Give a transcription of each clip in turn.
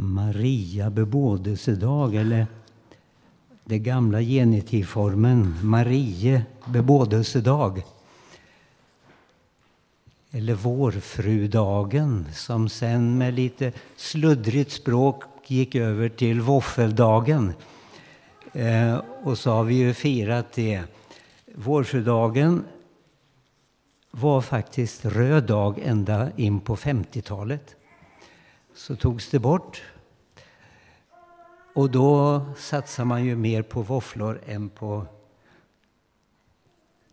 Maria bebådelsedag eller den gamla genitivformen Marie bebådelsedag. Eller vårfrudagen som sen med lite sluddrigt språk gick över till våffeldagen. Eh, och så har vi ju firat det. Vårfrudagen var faktiskt röd dag ända in på 50-talet. Så togs det bort. Och då satsar man ju mer på våfflor än på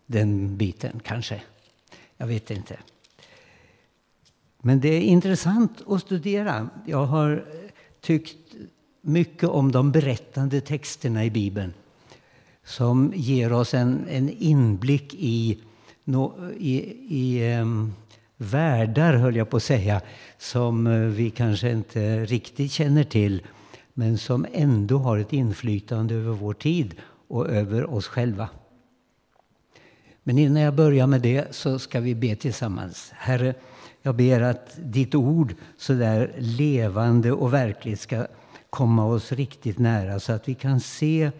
den biten, kanske. Jag vet inte. Men det är intressant att studera. Jag har tyckt mycket om de berättande texterna i Bibeln som ger oss en, en inblick i, i, i um, världar, höll jag på att säga, som eh, vi kanske inte riktigt känner till men som ändå har ett inflytande över vår tid och över oss själva. Men innan jag börjar med det så ska vi be tillsammans. Herre, jag ber att ditt ord så där levande och verkligt ska komma oss riktigt nära så att vi kan se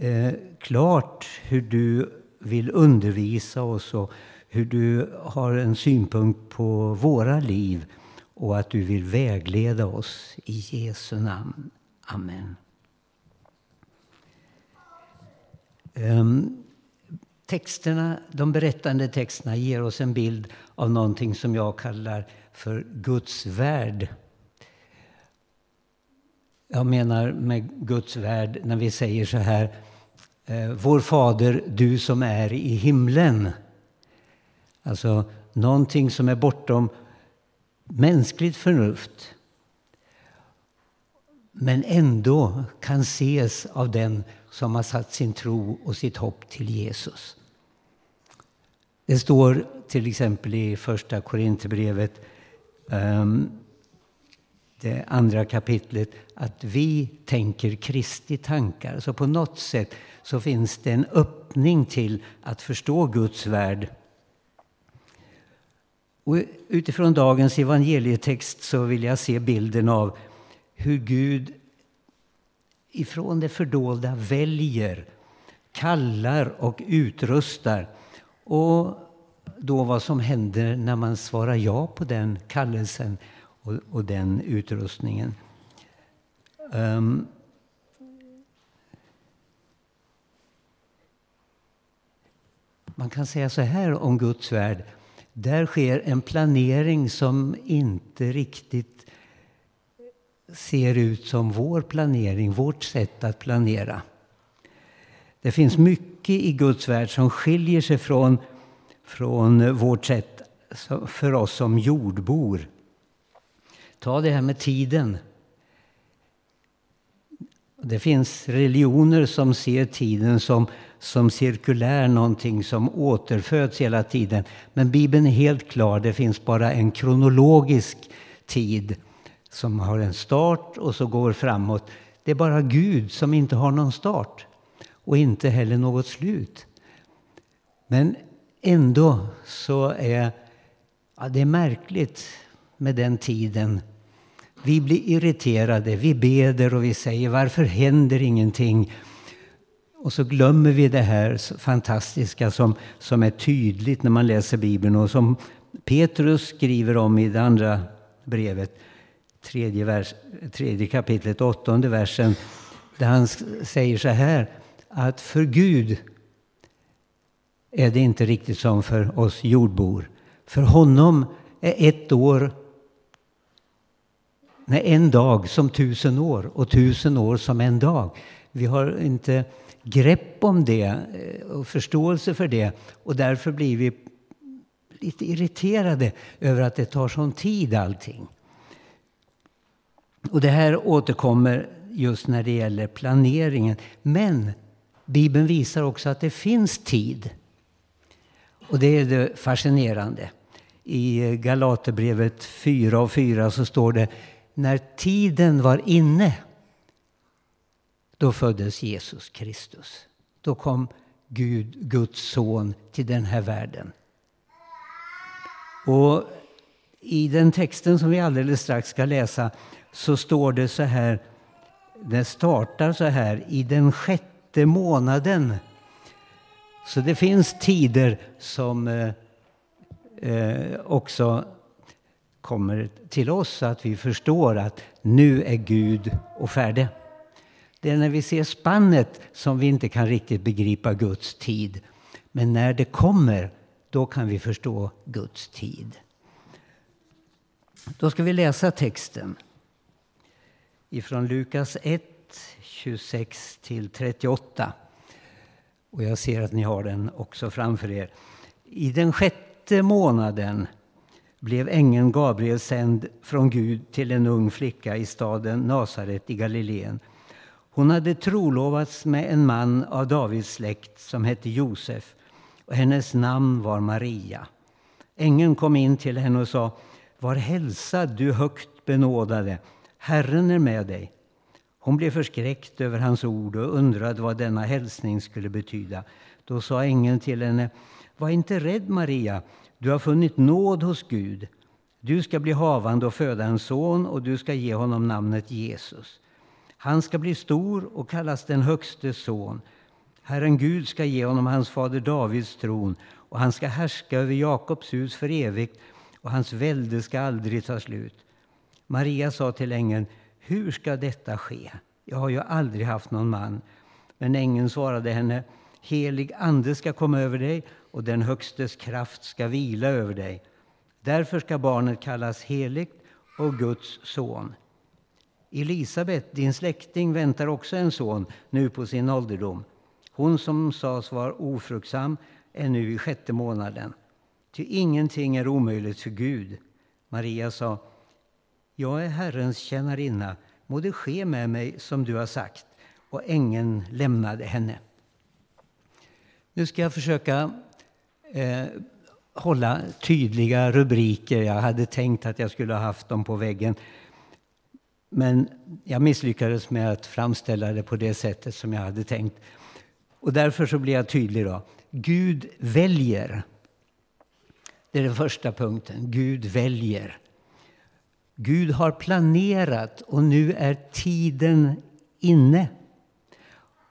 eh, klart hur du vill undervisa oss och hur du har en synpunkt på våra liv och att du vill vägleda oss i Jesu namn. Amen. Um, texterna, de berättande texterna ger oss en bild av någonting som jag kallar för Guds värld. Jag menar med Guds värld när vi säger så här. Eh, vår Fader, du som är i himlen. Alltså någonting som är bortom mänskligt förnuft. Men ändå kan ses av den som har satt sin tro och sitt hopp till Jesus. Det står till exempel i första Korinthierbrevet, ehm, det andra kapitlet, att vi tänker Kristi tankar. Så på något sätt så finns det en öppning till att förstå Guds värld. Och utifrån dagens evangelietext så vill jag se bilden av hur Gud ifrån det fördolda väljer, kallar och utrustar. Och då vad som händer när man svarar ja på den kallelsen och, och den utrustningen. Um, man kan säga så här om Guds värld. Där sker en planering som inte riktigt ser ut som vår planering, vårt sätt att planera. Det finns mycket i Guds värld som skiljer sig från, från vårt sätt för oss som jordbor. Ta det här med tiden. Det finns religioner som ser tiden som, som cirkulär, någonting som återföds hela tiden. Men Bibeln är helt klar, det finns bara en kronologisk tid som har en start och så går framåt. Det är bara Gud som inte har någon start och inte heller något slut. Men ändå så är ja, det är märkligt med den tiden. Vi blir irriterade, vi beder och vi säger varför händer ingenting? Och så glömmer vi det här fantastiska som, som är tydligt när man läser Bibeln och som Petrus skriver om i det andra brevet tredje, vers, tredje kapitlet, åttonde versen, där han säger så här att för Gud är det inte riktigt som för oss jordbor. För honom är ett år, nej, en dag som tusen år och tusen år som en dag. Vi har inte grepp om det eh, och förståelse för det och därför blir vi lite irriterade över att det tar sån tid allting. Och det här återkommer just när det gäller planeringen. Men Bibeln visar också att det finns tid. Och det är det fascinerande. I Galaterbrevet 4 och 4 så står det när tiden var inne då föddes Jesus Kristus. Då kom Gud, Guds son till den här världen. Och I den texten som vi alldeles strax ska läsa så står det så här, Den startar så här, i den sjätte månaden. Så det finns tider som eh, eh också kommer till oss så att vi förstår att nu är Gud och färdig. Det är när vi ser spannet som vi inte kan riktigt begripa Guds tid. Men när det kommer, då kan vi förstå Guds tid. Då ska vi läsa texten ifrån Lukas 1, 26 38. Och jag ser att ni har den också framför er. I den sjätte månaden blev ängeln Gabriel sänd från Gud till en ung flicka i staden Nasaret i Galileen. Hon hade trolovats med en man av Davids släkt som hette Josef och hennes namn var Maria. Ängeln kom in till henne och sa Var hälsad, du högt benådade, Herren är med dig. Hon blev förskräckt över hans ord och undrade vad denna hälsning skulle betyda. Då sa ängeln till henne Var inte rädd, Maria, du har funnit nåd hos Gud. Du ska bli havande och föda en son och du ska ge honom namnet Jesus. Han ska bli stor och kallas den högste son. Herren Gud ska ge honom hans fader Davids tron och han ska härska över Jakobs hus för evigt och hans välde ska aldrig ta slut. Maria sa till ängeln, hur ska detta ske? Jag har ju aldrig haft någon man. Men ängeln svarade henne, helig ande ska komma över dig och den Högstes kraft ska vila över dig. Därför ska barnet kallas heligt och Guds son. Elisabet, din släkting, väntar också en son nu på sin ålderdom. Hon som sades vara ofruktsam är nu i sjätte månaden. Ty ingenting är omöjligt för Gud. Maria sa, jag är Herrens tjänarinna, må det ske med mig som du har sagt. Och ängeln lämnade henne. Nu ska jag försöka eh, hålla tydliga rubriker. Jag hade tänkt att jag skulle ha haft dem på väggen. Men jag misslyckades med att framställa det på det sättet som jag hade tänkt. Och därför så blir jag tydlig. då. Gud väljer. Det är den första punkten. Gud väljer. Gud har planerat och nu är tiden inne.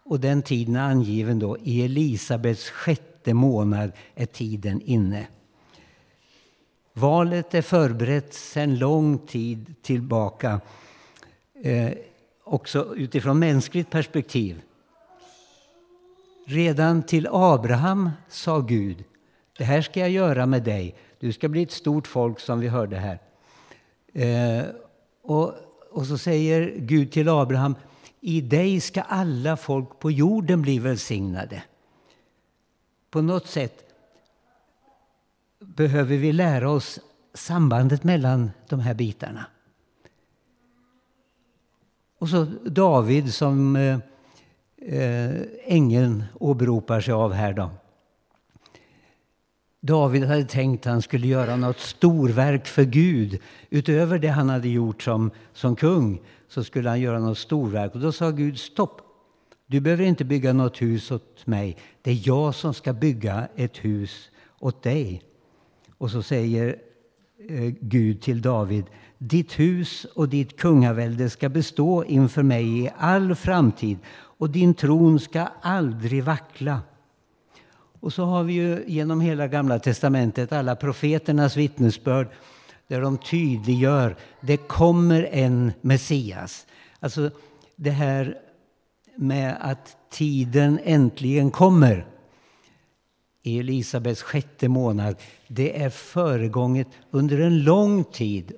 Och den tiden är angiven då i Elisabets sjätte månad är tiden inne. Valet är förberett sedan lång tid tillbaka. Eh, också utifrån mänskligt perspektiv. Redan till Abraham sa Gud, det här ska jag göra med dig. Du ska bli ett stort folk som vi hörde här. Eh, och, och så säger Gud till Abraham, i dig ska alla folk på jorden bli välsignade. På något sätt behöver vi lära oss sambandet mellan de här bitarna. Och så David som eh, eh ängeln åberopar sig av här. Då. David hade tänkt att han skulle göra något storverk för Gud. Utöver det han hade gjort som, som kung så skulle han göra något storverk. Och då sa Gud stopp. Du behöver inte bygga något hus åt mig. Det är jag som ska bygga ett hus åt dig. Och så säger eh, Gud till David. Ditt hus och ditt kungavälde ska bestå inför mig i all framtid och din tron ska aldrig vackla. Och så har vi ju genom hela Gamla testamentet alla profeternas vittnesbörd där de tydliggör det kommer en Messias. Alltså det här med att tiden äntligen kommer i Elisabets sjätte månad, det är föregånget under en lång tid.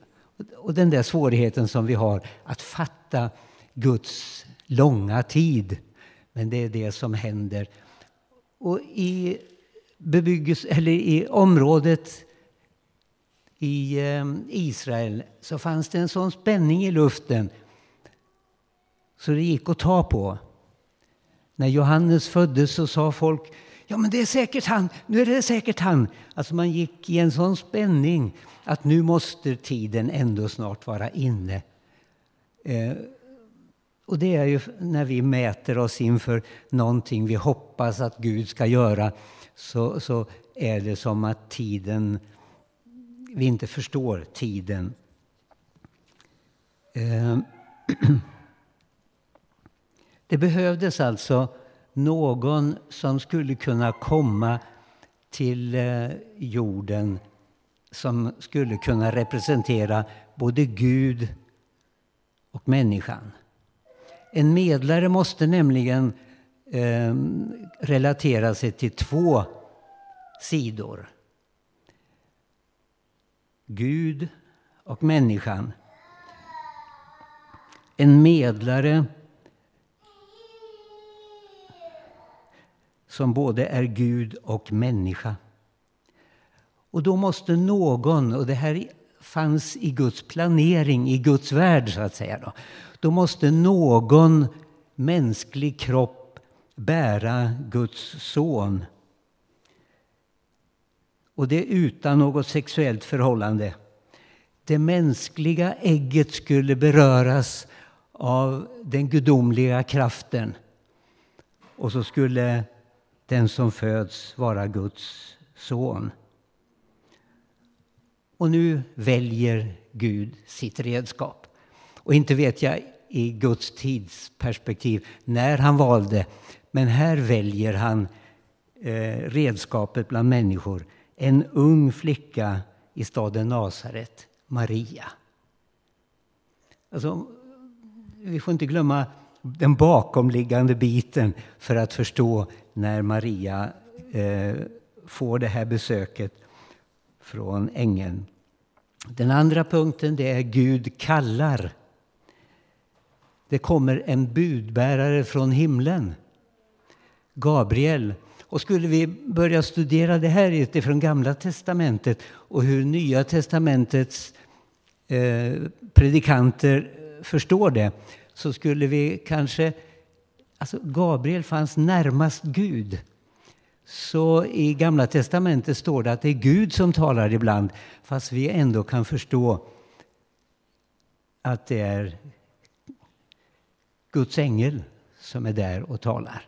Och den där svårigheten som vi har att fatta Guds långa tid. Men det är det som händer. Och i, bebyggelse, eller i området i eh, Israel så fanns det en sån spänning i luften så det gick att ta på. När Johannes föddes så sa folk Ja, men det är säkert han. Nu är det säkert han. Alltså man gick i en sån spänning att nu måste tiden ändå snart vara inne. Eh, och det är ju när vi mäter oss inför någonting vi hoppas att Gud ska göra så, så är det som att tiden vi inte förstår tiden. Ehm. Det behövdes alltså någon som skulle kunna komma till eh, jorden som skulle kunna representera både Gud och människan. En medlare måste nämligen eh, relatera sig till två sidor. Gud och människan. En medlare som både är Gud och människa. Och då måste någon, och det här fanns i Guds planering, i Guds värld så att säga. Då, då måste någon mänsklig kropp bära Guds son. Och det utan något sexuellt förhållande. Det mänskliga ägget skulle beröras av den gudomliga kraften. Och så skulle den som föds vara Guds son. Och nu väljer Gud sitt redskap. Och inte vet jag i Guds tidsperspektiv när han valde, men här väljer han eh, redskapet bland människor. En ung flicka i staden Nasaret, Maria. Alltså, vi får inte glömma den bakomliggande biten för att förstå när Maria eh, får det här besöket från ängeln. Den andra punkten det är Gud kallar. Det kommer en budbärare från himlen, Gabriel. Och skulle vi börja studera det här utifrån Gamla testamentet och hur Nya testamentets eh, predikanter förstår det så skulle vi kanske... Alltså Gabriel fanns närmast Gud. Så i Gamla testamentet står det att det är Gud som talar ibland fast vi ändå kan förstå att det är Guds ängel som är där och talar.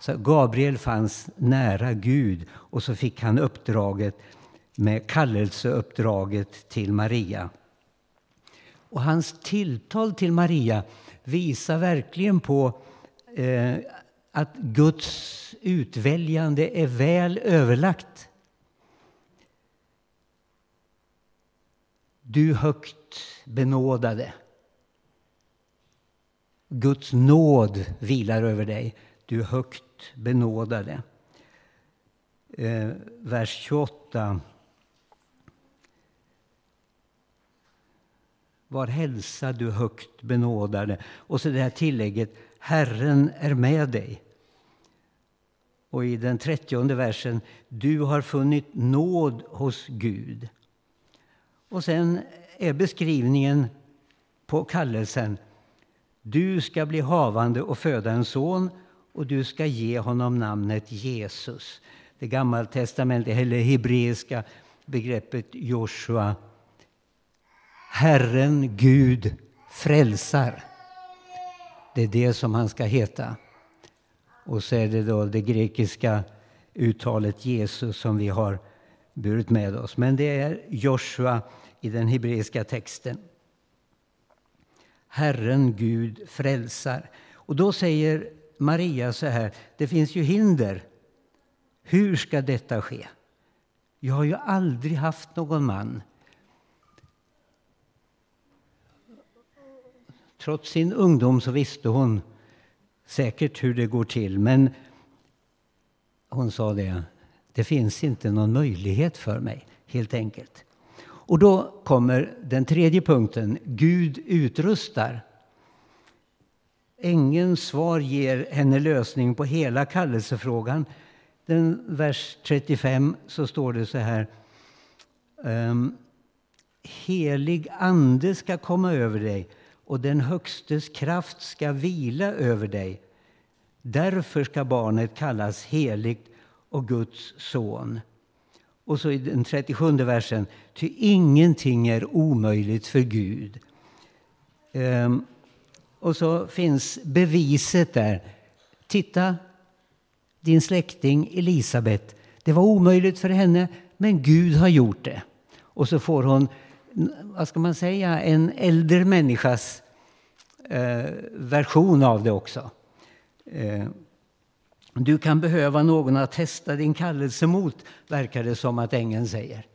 Så Gabriel fanns nära Gud och så fick han uppdraget med kallelseuppdraget till Maria. Och hans tilltal till Maria visar verkligen på eh, att Guds utväljande är väl överlagt. Du högt benådade. Guds nåd vilar över dig, du högt benådade. Eh, vers 28. Var hälsad, du högt benådade. Och så det här tillägget, Herren är med dig. Och i den trettionde versen, du har funnit nåd hos Gud. Och sen är beskrivningen på kallelsen, du ska bli havande och föda en son och du ska ge honom namnet Jesus. Det gammaltestamentliga, eller hebreiska begreppet Joshua. Herren Gud frälsar. Det är det som han ska heta. Och så är det då det grekiska uttalet Jesus som vi har burit med oss. Men det är Joshua i den hebreiska texten. Herren Gud frälsar. Och då säger Maria så här, det finns ju hinder. Hur ska detta ske? Jag har ju aldrig haft någon man. Trots sin ungdom så visste hon säkert hur det går till. Men hon sa det, det finns inte någon möjlighet för mig, helt enkelt. Och då kommer den tredje punkten, Gud utrustar. Ängelns svar ger henne lösning på hela kallelsefrågan. Den vers 35 så står det så här. Um, Helig ande ska komma över dig och den Högstes kraft ska vila över dig. Därför ska barnet kallas heligt och Guds son. Och så i den 37 versen, ty ingenting är omöjligt för Gud. Ehm, och så finns beviset där. Titta, din släkting Elisabet. Det var omöjligt för henne, men Gud har gjort det. Och så får hon, vad ska man säga, en äldre människas eh, version av det också. Eh, du kan behöva någon att testa din kallelse mot, verkar det som att ängeln säger.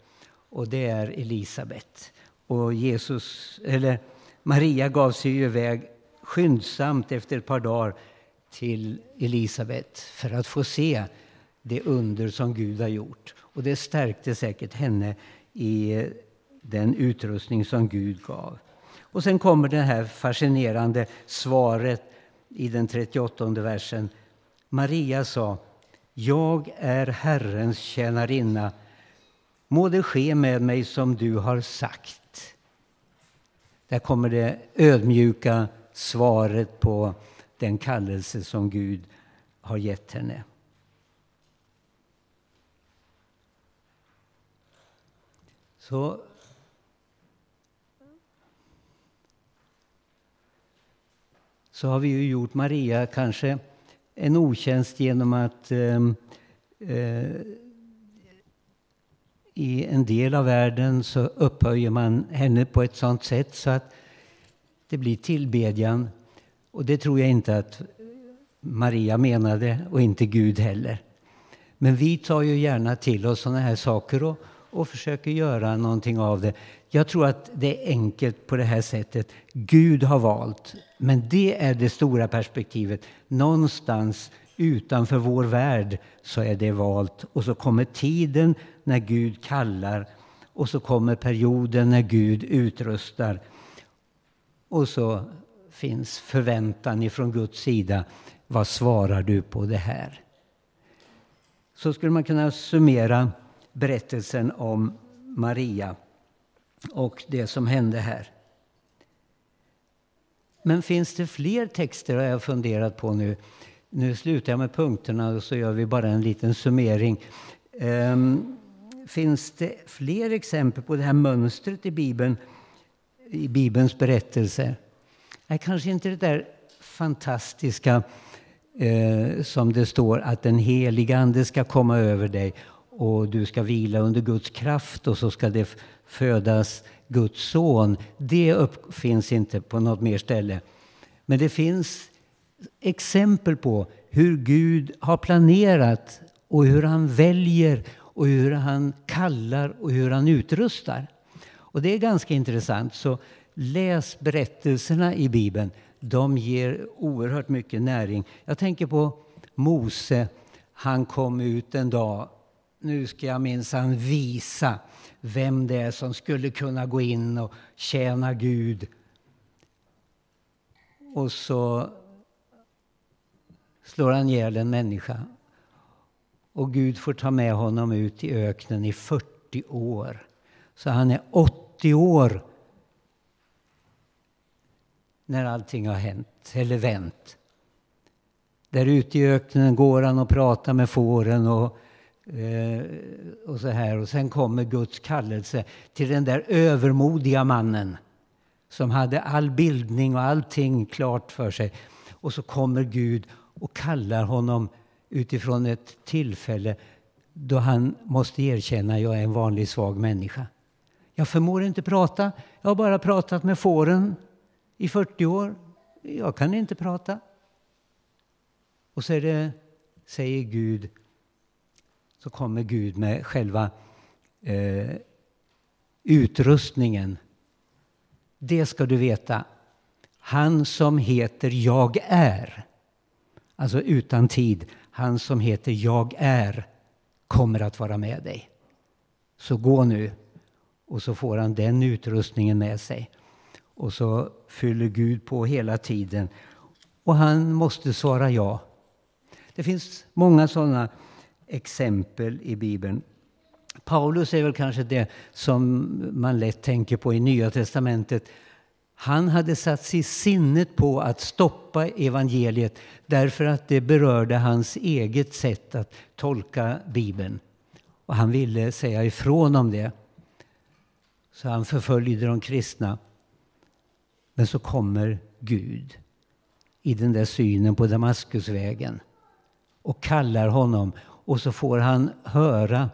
Och det är Elisabet. Och Jesus, eller Maria gav sig iväg skyndsamt efter ett par dagar till Elisabet för att få se det under som Gud har gjort. Och det stärkte säkert henne i den utrustning som Gud gav. Och sen kommer det här fascinerande svaret i den 38 versen. Maria sa, jag är Herrens tjänarinna. Må det ske med mig som du har sagt. Där kommer det ödmjuka svaret på den kallelse som Gud har gett henne. Så så har vi ju gjort Maria kanske en otjänst genom att eh, eh, i en del av världen så upphöjer man henne på ett sådant sätt så att det blir tillbedjan. Och det tror jag inte att Maria menade och inte Gud heller. Men vi tar ju gärna till oss sådana här saker och, och försöker göra någonting av det. Jag tror att det är enkelt på det här sättet. Gud har valt, men det är det stora perspektivet. Någonstans utanför vår värld så är det valt. Och så kommer tiden när Gud kallar och så kommer perioden när Gud utrustar. Och så finns förväntan ifrån Guds sida. Vad svarar du på det här? Så skulle man kunna summera berättelsen om Maria och det som hände här. Men finns det fler texter har jag funderat på nu. Nu slutar jag med punkterna och så gör vi bara en liten summering. Um, finns det fler exempel på det här mönstret i Bibeln, i Bibelns berättelser? Nej, kanske inte det där fantastiska eh, som det står att den heliga Ande ska komma över dig och du ska vila under Guds kraft och så ska det födas Guds son. Det finns inte på något mer ställe. Men det finns exempel på hur Gud har planerat och hur han väljer och hur han kallar och hur han utrustar. Och det är ganska intressant. Så läs berättelserna i Bibeln. De ger oerhört mycket näring. Jag tänker på Mose. Han kom ut en dag. Nu ska jag minsann visa vem det är som skulle kunna gå in och tjäna Gud. Och så slår han ihjäl en människa. Och Gud får ta med honom ut i öknen i 40 år. Så han är 80 år när allting har hänt, eller vänt. Där ute i öknen går han och pratar med fåren och Eh, och så här. Och sen kommer Guds kallelse till den där övermodiga mannen som hade all bildning och allting klart för sig. Och så kommer Gud och kallar honom utifrån ett tillfälle då han måste erkänna att jag är en vanlig svag människa. Jag förmår inte prata. Jag har bara pratat med fåren i 40 år. Jag kan inte prata. Och så det, säger Gud så kommer Gud med själva eh, utrustningen. Det ska du veta. Han som heter Jag är, alltså utan tid, han som heter Jag är kommer att vara med dig. Så gå nu. Och så får han den utrustningen med sig. Och så fyller Gud på hela tiden. Och han måste svara ja. Det finns många sådana exempel i Bibeln. Paulus är väl kanske det som man lätt tänker på i Nya testamentet. Han hade satt sig sinnet på att stoppa evangeliet därför att det berörde hans eget sätt att tolka Bibeln. Och han ville säga ifrån om det. Så han förföljde de kristna. Men så kommer Gud i den där synen på Damaskusvägen och kallar honom och så får han höra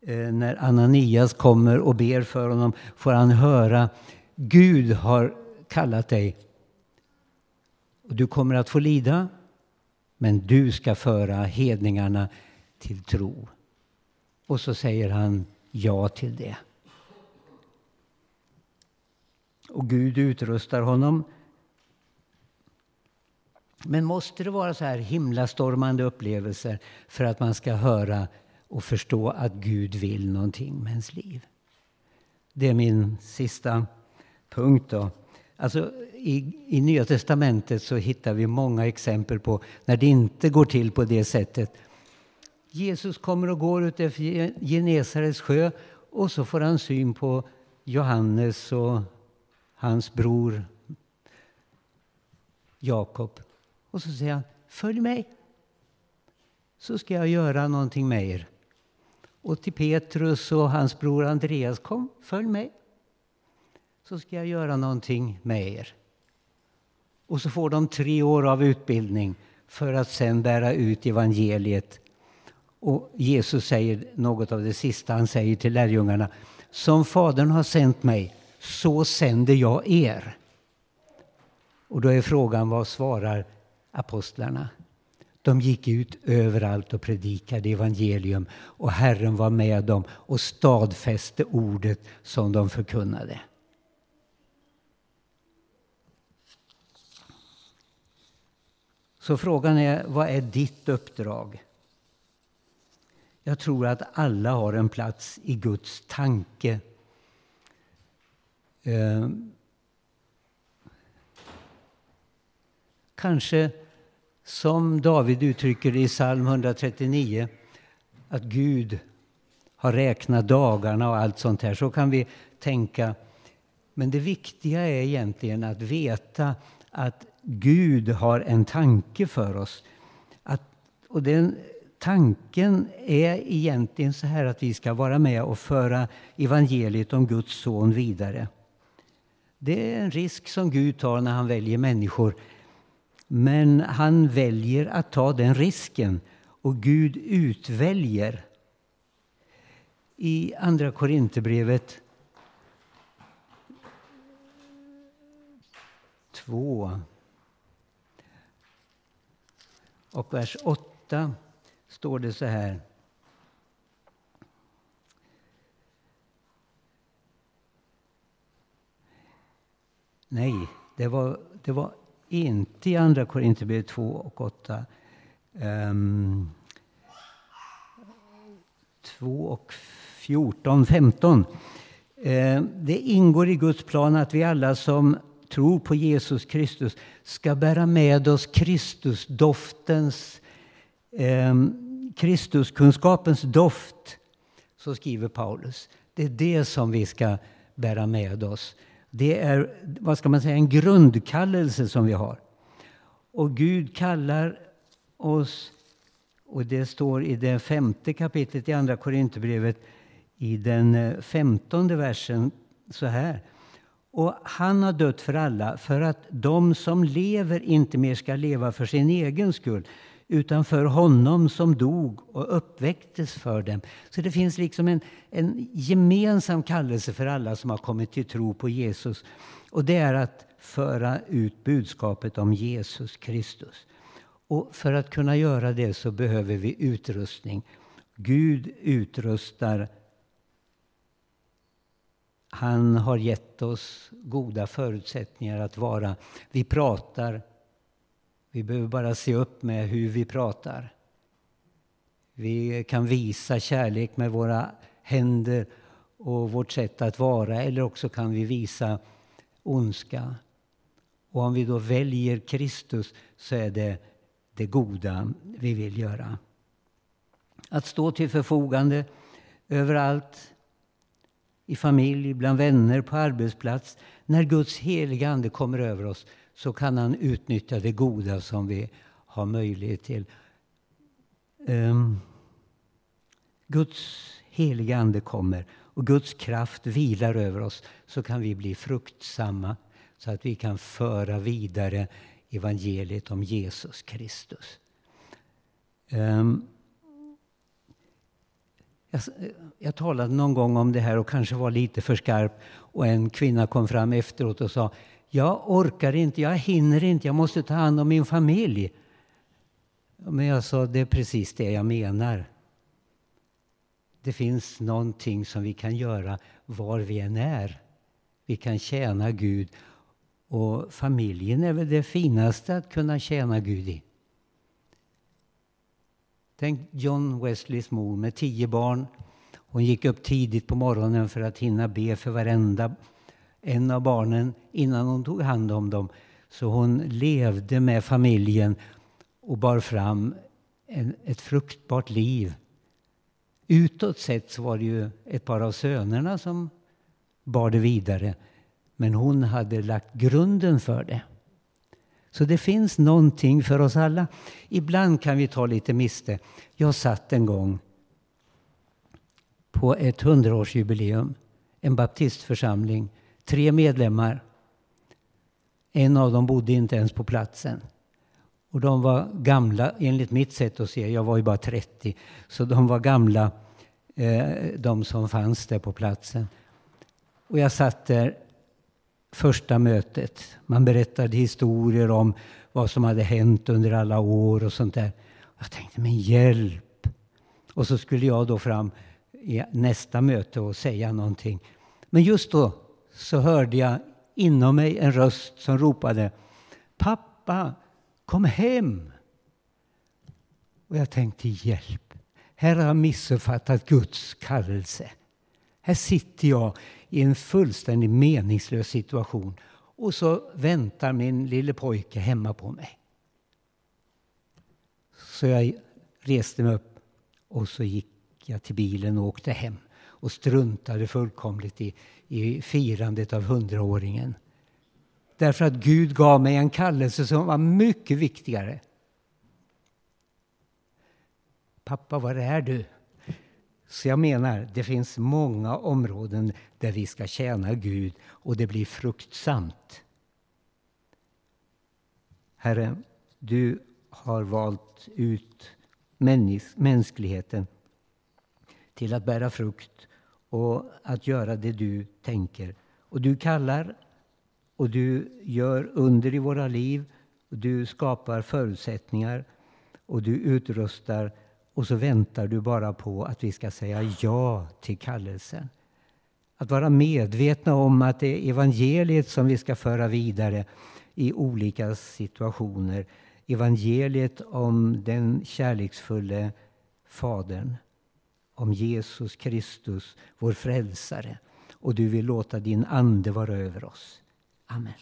eh, när Ananias kommer och ber för honom får han höra Gud har kallat dig. Du kommer att få lida, men du ska föra hedningarna till tro. Och så säger han ja till det. Och Gud utrustar honom. Men måste det vara så här himlastormande upplevelser för att man ska höra och förstå att Gud vill någonting med ens liv? Det är min sista punkt. Då. Alltså, i, I Nya testamentet så hittar vi många exempel på när det inte går till på det sättet. Jesus kommer och går utefter Genesarets sjö och så får han syn på Johannes och hans bror Jakob. Och så säger han, följ mig. Så ska jag göra någonting med er. Och till Petrus och hans bror Andreas, kom, följ mig. Så ska jag göra någonting med er. Och så får de tre år av utbildning för att sen bära ut evangeliet. Och Jesus säger något av det sista han säger till lärjungarna. Som Fadern har sänt mig, så sänder jag er. Och då är frågan, vad svarar apostlarna? De gick ut överallt och predikade evangelium och Herren var med dem och stadfäste ordet som de förkunnade. Så frågan är, vad är ditt uppdrag? Jag tror att alla har en plats i Guds tanke. Eh, kanske som David uttrycker det i psalm 139, att Gud har räknat dagarna och allt sånt här. Så kan vi tänka. Men det viktiga är egentligen att veta att Gud har en tanke för oss. Att, och den tanken är egentligen så här att vi ska vara med och föra evangeliet om Guds son vidare. Det är en risk som Gud tar när han väljer människor. Men han väljer att ta den risken och Gud utväljer. I Andra Korinthierbrevet 2 och vers 8 står det så här. Nej, det var, det var inte i Andra Korinthierbrevet 2 och 8. Um, 2 och 14, 15. Ehm, det ingår i Guds plan att vi alla som tror på Jesus Kristus ska bära med oss Kristusdoftens, eh, Kristuskunskapens doft. Så skriver Paulus. Det är det som vi ska bära med oss. Det är vad ska man säga, en grundkallelse som vi har. Och Gud kallar oss, och det står i det femte kapitlet i Andra Korinthierbrevet i den eh, femtonde versen så här. Och han har dött för alla, för att de som lever inte mer ska leva för sin egen skull utan för honom som dog och uppväcktes för dem. Så det finns liksom en, en gemensam kallelse för alla som har kommit till tro på Jesus. Och det är att föra ut budskapet om Jesus Kristus. Och för att kunna göra det så behöver vi utrustning. Gud utrustar han har gett oss goda förutsättningar att vara. Vi pratar. Vi behöver bara se upp med hur vi pratar. Vi kan visa kärlek med våra händer och vårt sätt att vara eller också kan vi visa ondska. Och om vi då väljer Kristus så är det det goda vi vill göra. Att stå till förfogande överallt i familj, bland vänner, på arbetsplats. När Guds heliga Ande kommer över oss så kan han utnyttja det goda som vi har möjlighet till. Um, Guds heliga Ande kommer och Guds kraft vilar över oss så kan vi bli fruktsamma så att vi kan föra vidare evangeliet om Jesus Kristus. Um, jag, jag talade någon gång om det här och kanske var lite för skarp. Och en kvinna kom fram efteråt och sa Jag orkar inte, jag hinner inte, jag måste ta hand om min familj. Men jag sa, det är precis det jag menar. Det finns någonting som vi kan göra var vi än är. Vi kan tjäna Gud. Och familjen är väl det finaste att kunna tjäna Gud i. Tänk John Wesleys mor med tio barn. Hon gick upp tidigt på morgonen för att hinna be för varenda en av barnen innan hon tog hand om dem. Så hon levde med familjen och bar fram en, ett fruktbart liv. Utåt sett så var det ju ett par av sönerna som bar det vidare. Men hon hade lagt grunden för det. Så det finns någonting för oss alla. Ibland kan vi ta lite miste. Jag satt en gång på ett hundraårsjubileum, en baptistförsamling, tre medlemmar. En av dem bodde inte ens på platsen. Och de var gamla, enligt mitt sätt att se, jag var ju bara 30, så de var gamla, eh, de som fanns där på platsen. Och jag satt där första mötet. Man berättade historier om vad som hade hänt under alla år och sånt där. Jag tänkte, men hjälp! Och så skulle jag då fram i nästa möte och säga någonting. Men just då så hörde jag inom mig en röst som ropade Pappa, kom hem! Och jag tänkte, hjälp! Här har jag missuppfattat Guds kallelse. Här sitter jag i en fullständigt meningslös situation och så väntar min lille pojke hemma på mig. Så jag reste mig upp och så gick jag till bilen och åkte hem och struntade fullkomligt i, i firandet av hundraåringen. Därför att Gud gav mig en kallelse som var mycket viktigare. Pappa, var är du? Så jag menar, det finns många områden där vi ska tjäna Gud och det blir fruktsamt. Herre, du har valt ut mänskligheten till att bära frukt och att göra det du tänker. Och du kallar och du gör under i våra liv. Och du skapar förutsättningar och du utrustar och så väntar du bara på att vi ska säga ja till kallelsen. Att vara medvetna om att det är evangeliet som vi ska föra vidare i olika situationer. Evangeliet om den kärleksfulle Fadern, om Jesus Kristus, vår frälsare. Och du vill låta din Ande vara över oss. Amen.